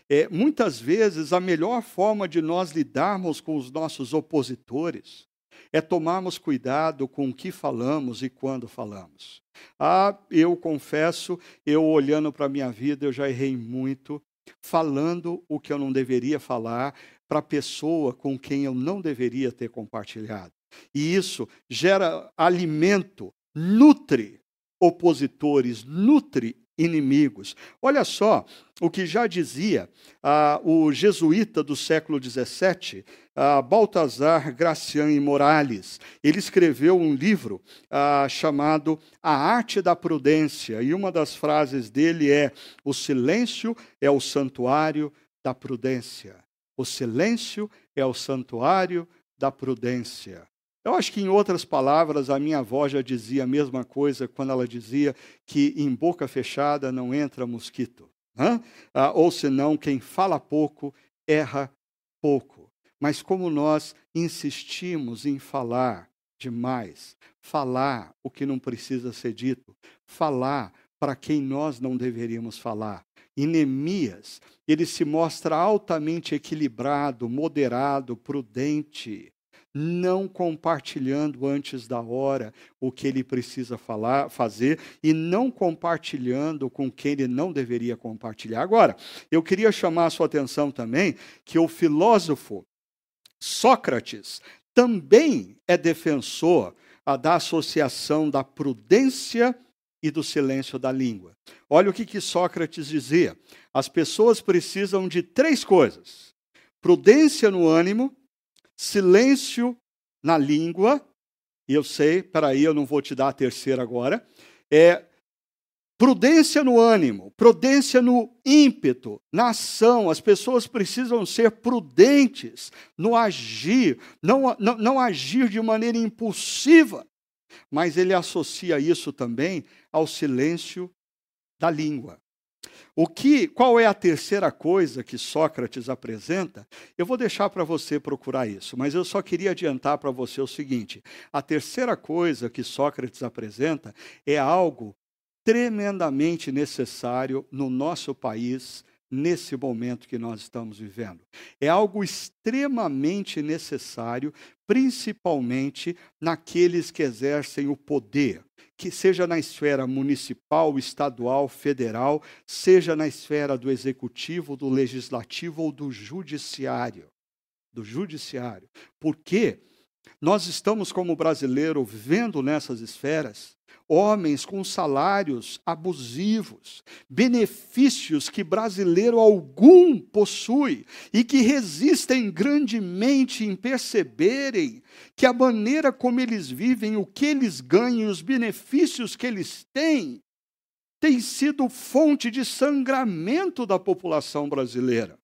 É, muitas vezes, a melhor forma de nós lidarmos com os nossos opositores é tomarmos cuidado com o que falamos e quando falamos. Ah, eu confesso, eu olhando para a minha vida, eu já errei muito, falando o que eu não deveria falar para a pessoa com quem eu não deveria ter compartilhado. E isso gera alimento nutre opositores, nutre inimigos. Olha só o que já dizia ah, o jesuíta do século XVII, ah, Baltazar Gracian e Morales. Ele escreveu um livro ah, chamado A Arte da Prudência, e uma das frases dele é: O silêncio é o santuário da prudência. O silêncio é o santuário da prudência. Eu acho que, em outras palavras, a minha avó já dizia a mesma coisa quando ela dizia que em boca fechada não entra mosquito. Ah, ou senão, quem fala pouco erra pouco. Mas como nós insistimos em falar demais. Falar o que não precisa ser dito. Falar para quem nós não deveríamos falar. E Neemias, ele se mostra altamente equilibrado, moderado, prudente, não compartilhando antes da hora o que ele precisa falar, fazer e não compartilhando com quem ele não deveria compartilhar. Agora, eu queria chamar a sua atenção também que o filósofo Sócrates também é defensor da associação da prudência e do silêncio da língua. Olha o que, que Sócrates dizia: as pessoas precisam de três coisas: prudência no ânimo, silêncio na língua, e eu sei, peraí, eu não vou te dar a terceira agora, é prudência no ânimo, prudência no ímpeto, na ação. As pessoas precisam ser prudentes no agir, não, não, não agir de maneira impulsiva. Mas ele associa isso também ao silêncio da língua. O que, qual é a terceira coisa que Sócrates apresenta? Eu vou deixar para você procurar isso, mas eu só queria adiantar para você o seguinte: a terceira coisa que Sócrates apresenta é algo tremendamente necessário no nosso país nesse momento que nós estamos vivendo. É algo extremamente necessário, principalmente naqueles que exercem o poder, que seja na esfera municipal, estadual, federal, seja na esfera do executivo, do legislativo ou do judiciário. Do judiciário. Porque nós estamos, como brasileiro, vendo nessas esferas homens com salários abusivos, benefícios que brasileiro algum possui e que resistem grandemente em perceberem que a maneira como eles vivem, o que eles ganham, os benefícios que eles têm, tem sido fonte de sangramento da população brasileira.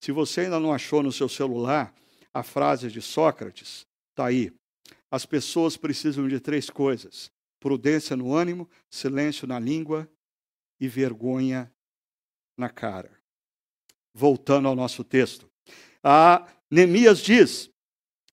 Se você ainda não achou no seu celular a frase de Sócrates, está aí. As pessoas precisam de três coisas: prudência no ânimo, silêncio na língua e vergonha na cara. Voltando ao nosso texto. A Neemias diz: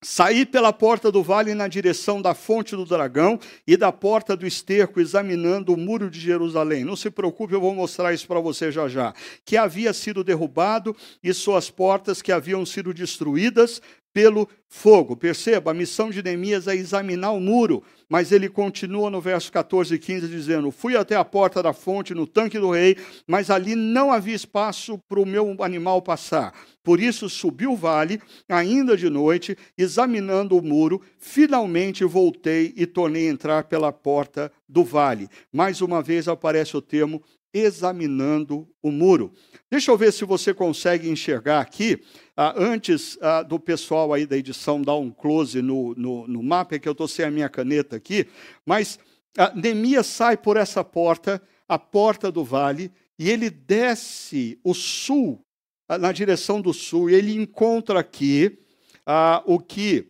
Saí pela porta do vale na direção da fonte do dragão e da porta do esterco, examinando o muro de Jerusalém. Não se preocupe, eu vou mostrar isso para você já já. Que havia sido derrubado e suas portas que haviam sido destruídas pelo fogo. Perceba, a missão de Neemias é examinar o muro, mas ele continua no verso 14 e 15 dizendo: Fui até a porta da fonte no tanque do rei, mas ali não havia espaço para o meu animal passar. Por isso subi o vale, ainda de noite, examinando o muro, finalmente voltei e tornei a entrar pela porta do vale. Mais uma vez aparece o termo examinando o muro. Deixa eu ver se você consegue enxergar aqui, ah, antes ah, do pessoal aí da edição dar um close no, no, no mapa, é que eu estou sem a minha caneta aqui, mas ah, Neemias sai por essa porta, a porta do vale, e ele desce o sul, ah, na direção do sul, e ele encontra aqui ah, o que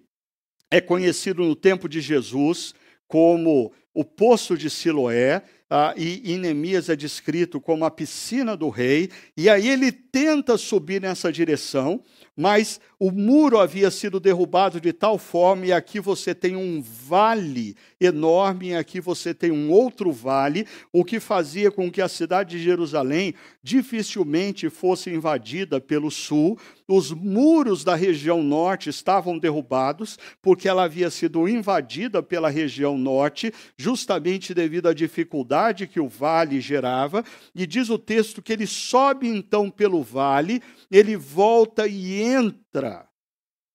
é conhecido no tempo de Jesus como o Poço de Siloé, ah, e em Neemias é descrito como a piscina do rei, e aí ele tenta subir nessa direção, mas o muro havia sido derrubado de tal forma, e aqui você tem um vale enorme, e aqui você tem um outro vale, o que fazia com que a cidade de Jerusalém dificilmente fosse invadida pelo sul. Os muros da região norte estavam derrubados, porque ela havia sido invadida pela região norte, justamente devido à dificuldade que o vale gerava, e diz o texto que ele sobe então pelo vale, ele volta e entra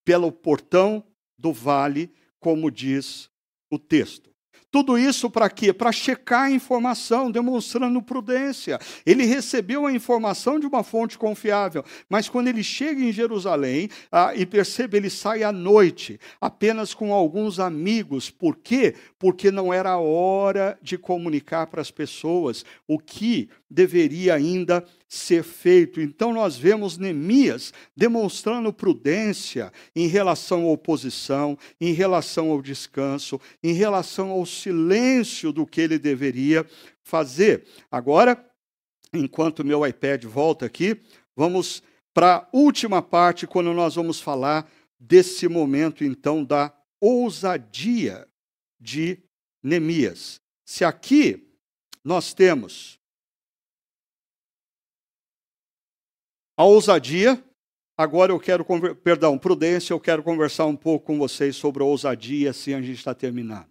pelo portão do vale, como diz o texto. Tudo isso para quê? Para checar a informação, demonstrando prudência. Ele recebeu a informação de uma fonte confiável, mas quando ele chega em Jerusalém ah, e percebe, ele sai à noite, apenas com alguns amigos. Por quê? Porque não era hora de comunicar para as pessoas o que deveria ainda ser feito. Então nós vemos Neemias demonstrando prudência em relação à oposição, em relação ao descanso, em relação ao silêncio do que ele deveria fazer. Agora, enquanto meu iPad volta aqui, vamos para a última parte, quando nós vamos falar desse momento, então, da ousadia de Neemias. Se aqui nós temos a ousadia, agora eu quero, perdão, prudência, eu quero conversar um pouco com vocês sobre a ousadia, assim a gente está terminando.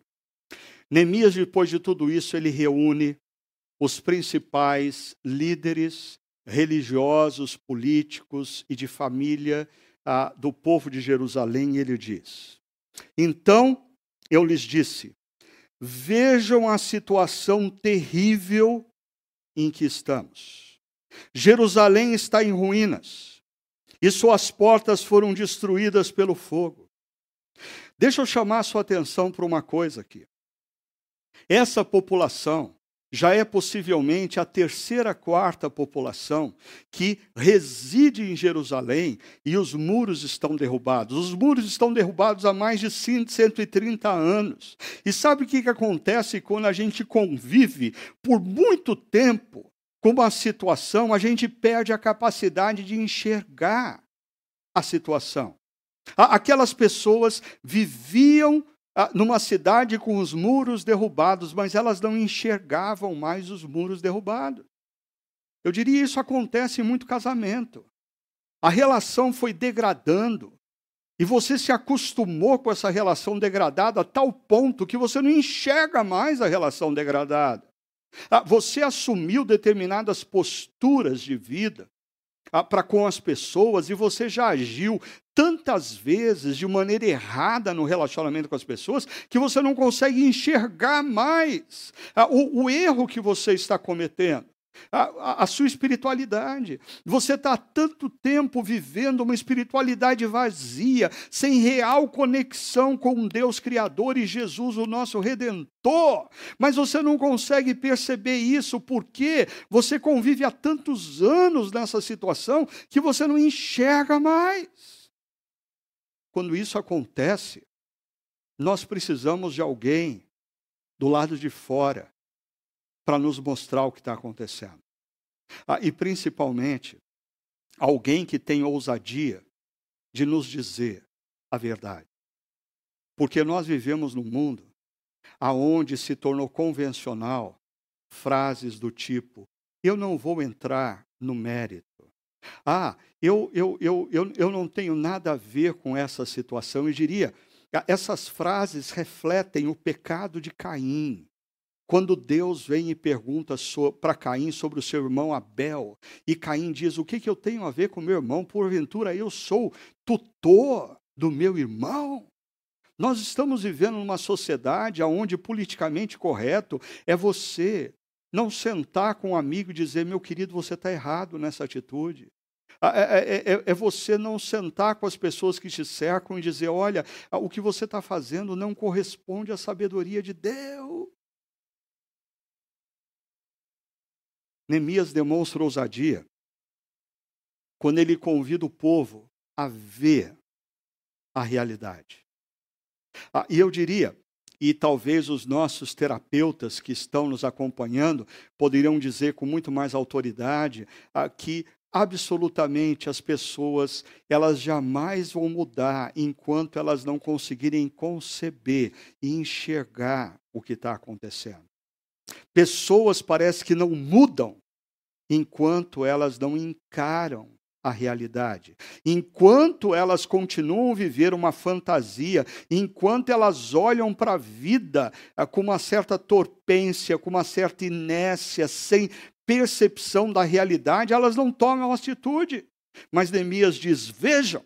Neemias, depois de tudo isso, ele reúne os principais líderes religiosos, políticos e de família ah, do povo de Jerusalém, e ele diz: Então eu lhes disse, vejam a situação terrível em que estamos. Jerusalém está em ruínas e suas portas foram destruídas pelo fogo. Deixa eu chamar a sua atenção para uma coisa aqui. Essa população já é possivelmente a terceira, quarta população que reside em Jerusalém e os muros estão derrubados. Os muros estão derrubados há mais de 130 anos. E sabe o que, que acontece quando a gente convive por muito tempo com uma situação? A gente perde a capacidade de enxergar a situação. Aquelas pessoas viviam ah, numa cidade com os muros derrubados, mas elas não enxergavam mais os muros derrubados. Eu diria isso acontece em muito casamento. A relação foi degradando e você se acostumou com essa relação degradada a tal ponto que você não enxerga mais a relação degradada. Ah, você assumiu determinadas posturas de vida para com as pessoas e você já agiu tantas vezes de maneira errada no relacionamento com as pessoas que você não consegue enxergar mais o, o erro que você está cometendo a, a, sua espiritualidade. Você está há tanto tempo vivendo uma espiritualidade vazia, sem real conexão com Deus Criador e Jesus, o nosso Redentor. Mas você não consegue perceber isso porque você convive há tantos anos nessa situação que você não enxerga mais. Quando isso acontece, nós precisamos de alguém do lado de fora para nos mostrar o que está acontecendo. Ah, e principalmente, alguém que tem ousadia de nos dizer a verdade. Porque nós vivemos num mundo aonde se tornou convencional frases do tipo: eu não vou entrar no mérito. Ah, eu, eu, eu, eu, eu não tenho nada a ver com essa situação. E diria, essas frases refletem o pecado de Caim. Quando Deus vem e pergunta para Caim sobre o seu irmão Abel, e Caim diz: O que, que eu tenho a ver com meu irmão? Porventura eu sou tutor do meu irmão? Nós estamos vivendo numa sociedade onde politicamente correto é você não sentar com um amigo e dizer: Meu querido, você está errado nessa atitude. É, é, é, é, você não sentar com as pessoas que te cercam e dizer: olha, o que você está fazendo não corresponde à sabedoria de Deus. Neemias demonstra ousadia quando ele convida o povo a ver a realidade. Ah, e eu diria, e talvez os nossos terapeutas que estão nos acompanhando poderiam dizer com muito mais autoridade ah, que absolutamente as pessoas elas jamais vão mudar enquanto elas não conseguirem conceber e enxergar o que está acontecendo. Pessoas parece que não mudam enquanto elas não encaram a realidade. Enquanto elas continuam a viver uma fantasia, enquanto elas olham para a vida ah, com uma certa torpência, com uma certa inércia, sem percepção da realidade, elas não tomam atitude. Mas Neemias diz: vejam.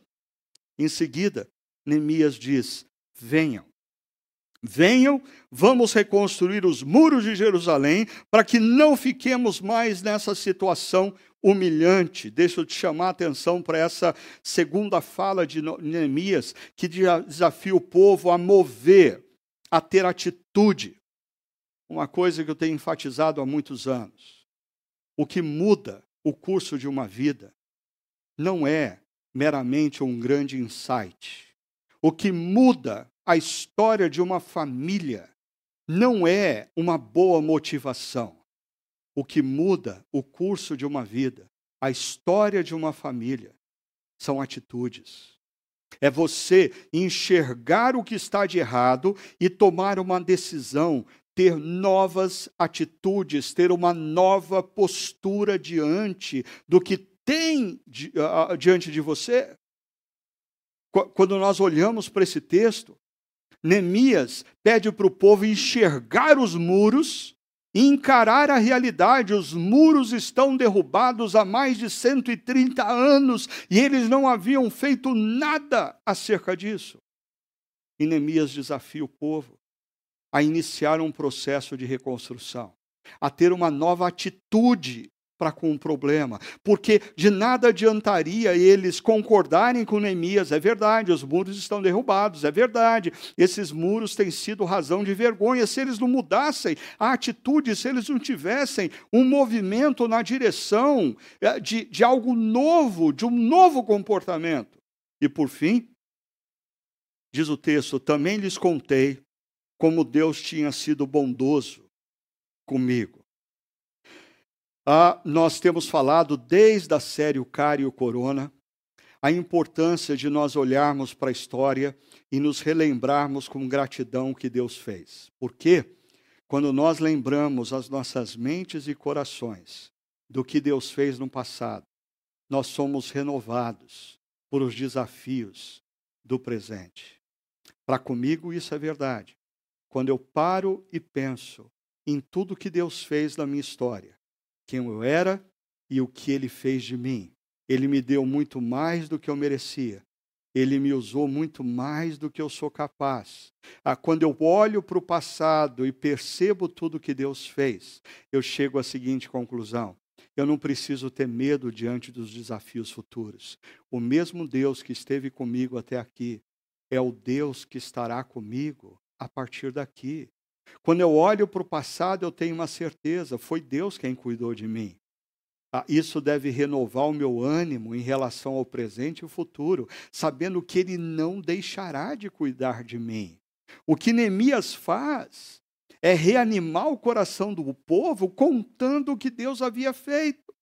Em seguida, Neemias diz: venham. Venham, vamos reconstruir os muros de Jerusalém para que não fiquemos mais nessa situação humilhante. Deixa eu te chamar a atenção para essa segunda fala de Neemias, que desafia o povo a mover, a ter atitude. Uma coisa que eu tenho enfatizado há muitos anos. O que muda o curso de uma vida não é meramente um grande insight. O que muda a história de uma família não é uma boa motivação. O que muda o curso de uma vida, a história de uma família, são atitudes. É você enxergar o que está de errado e tomar uma decisão, ter novas atitudes, ter uma nova postura diante do que tem diante de você. Quando nós olhamos para esse texto, Neemias pede para o povo enxergar os muros e encarar a realidade. Os muros estão derrubados há mais de 130 anos e eles não haviam feito nada acerca disso. E Neemias desafia o povo a iniciar um processo de reconstrução, a ter uma nova atitude para com o problema, porque de nada adiantaria eles concordarem com Neemias, é verdade, os muros estão derrubados, é verdade, esses muros têm sido razão de vergonha, se eles não mudassem a atitude, se eles não tivessem um movimento na direção eh, de, de algo novo, de um novo comportamento. E por fim, diz o texto, também lhes contei como Deus tinha sido bondoso comigo ah, nós temos falado desde a série O Cara e o Corona a importância de nós olharmos para a história e nos relembrarmos com gratidão o que Deus fez. Porque quando nós lembramos as nossas mentes e corações do que Deus fez no passado, nós somos renovados por os desafios do presente. Para comigo isso é verdade. Quando eu paro e penso em tudo que Deus fez na minha história, quem eu era e o que ele fez de mim. Ele me deu muito mais do que eu merecia. Ele me usou muito mais do que eu sou capaz. Ah, quando eu olho para o passado e percebo tudo que Deus fez, eu chego à seguinte conclusão: eu não preciso ter medo diante dos desafios futuros. O mesmo Deus que esteve comigo até aqui é o Deus que estará comigo a partir daqui. Quando eu olho para o passado, eu tenho uma certeza: foi Deus quem cuidou de mim. Ah, isso deve renovar o meu ânimo em relação ao presente e o futuro, sabendo que Ele não deixará de cuidar de mim. O que Neemias faz é reanimar o coração do povo contando o que Deus havia feito.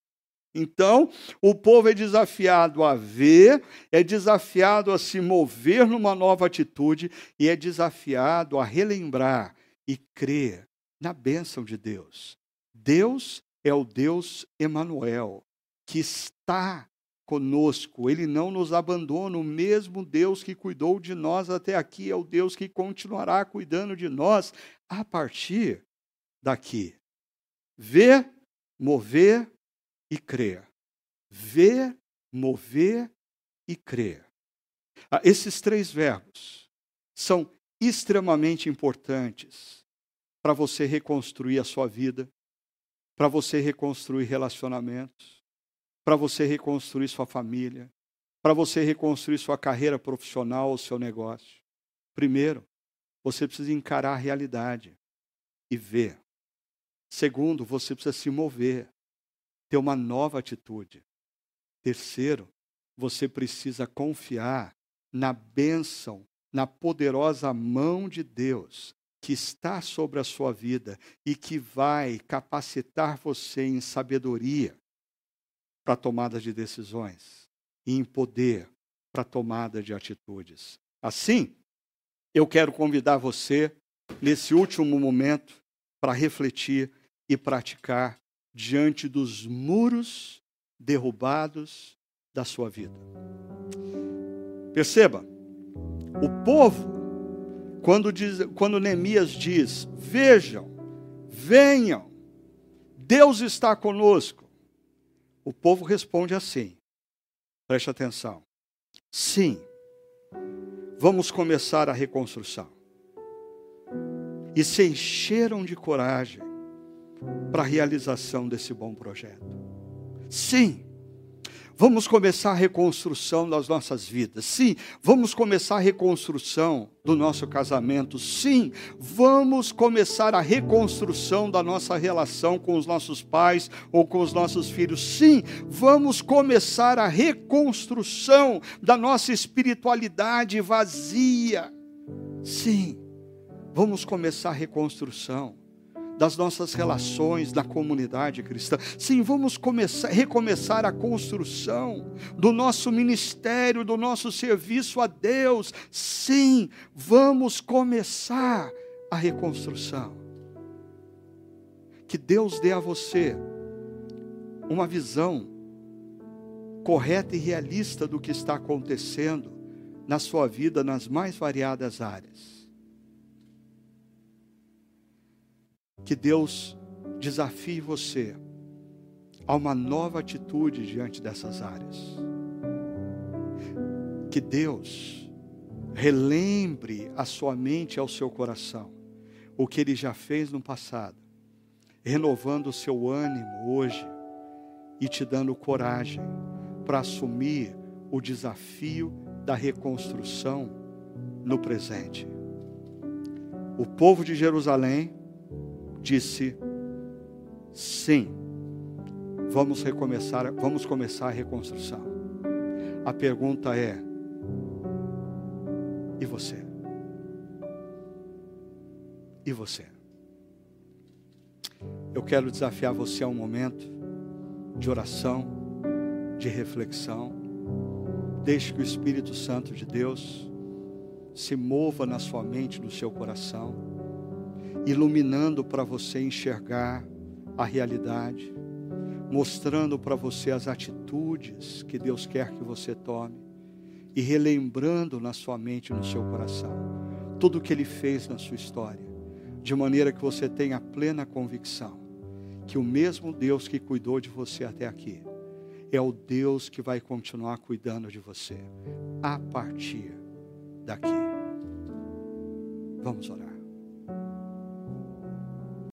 Então, o povo é desafiado a ver, é desafiado a se mover numa nova atitude e é desafiado a relembrar e crer na bênção de Deus. Deus é o Deus Emanuel, que está conosco, ele não nos abandona, o mesmo Deus que cuidou de nós até aqui é o Deus que continuará cuidando de nós a partir daqui. Ver, mover e crer. Ver, mover e crer. Ah, esses três verbos são extremamente importantes para você reconstruir a sua vida, para você reconstruir relacionamentos, para você reconstruir sua família, para você reconstruir sua carreira profissional ou seu negócio. Primeiro, você precisa encarar a realidade e ver. Segundo, você precisa se mover, ter uma nova atitude. Terceiro, você precisa confiar na bênção na poderosa mão de Deus que está sobre a sua vida e que vai capacitar você em sabedoria para tomada de decisões e em poder para tomada de atitudes. Assim, eu quero convidar você nesse último momento para refletir e praticar diante dos muros derrubados da sua vida. Perceba, o povo, quando, diz, quando Neemias diz: Vejam, venham, Deus está conosco. O povo responde assim: Preste atenção. Sim, vamos começar a reconstrução. E se encheram de coragem para a realização desse bom projeto. Sim, Vamos começar a reconstrução das nossas vidas. Sim, vamos começar a reconstrução do nosso casamento. Sim, vamos começar a reconstrução da nossa relação com os nossos pais ou com os nossos filhos. Sim, vamos começar a reconstrução da nossa espiritualidade vazia. Sim, vamos começar a reconstrução das nossas relações na comunidade cristã. Sim, vamos começar, recomeçar a construção do nosso ministério, do nosso serviço a Deus. Sim, vamos começar a reconstrução. Que Deus dê a você uma visão correta e realista do que está acontecendo na sua vida nas mais variadas áreas. Que Deus desafie você a uma nova atitude diante dessas áreas. Que Deus relembre a sua mente e ao seu coração o que ele já fez no passado, renovando o seu ânimo hoje e te dando coragem para assumir o desafio da reconstrução no presente. O povo de Jerusalém disse: sim, vamos recomeçar, vamos começar a reconstrução. A pergunta é: e você? E você? Eu quero desafiar você a um momento de oração, de reflexão. Deixe que o Espírito Santo de Deus se mova na sua mente, no seu coração iluminando para você enxergar a realidade, mostrando para você as atitudes que Deus quer que você tome e relembrando na sua mente e no seu coração tudo o que Ele fez na sua história, de maneira que você tenha plena convicção que o mesmo Deus que cuidou de você até aqui é o Deus que vai continuar cuidando de você a partir daqui. Vamos orar.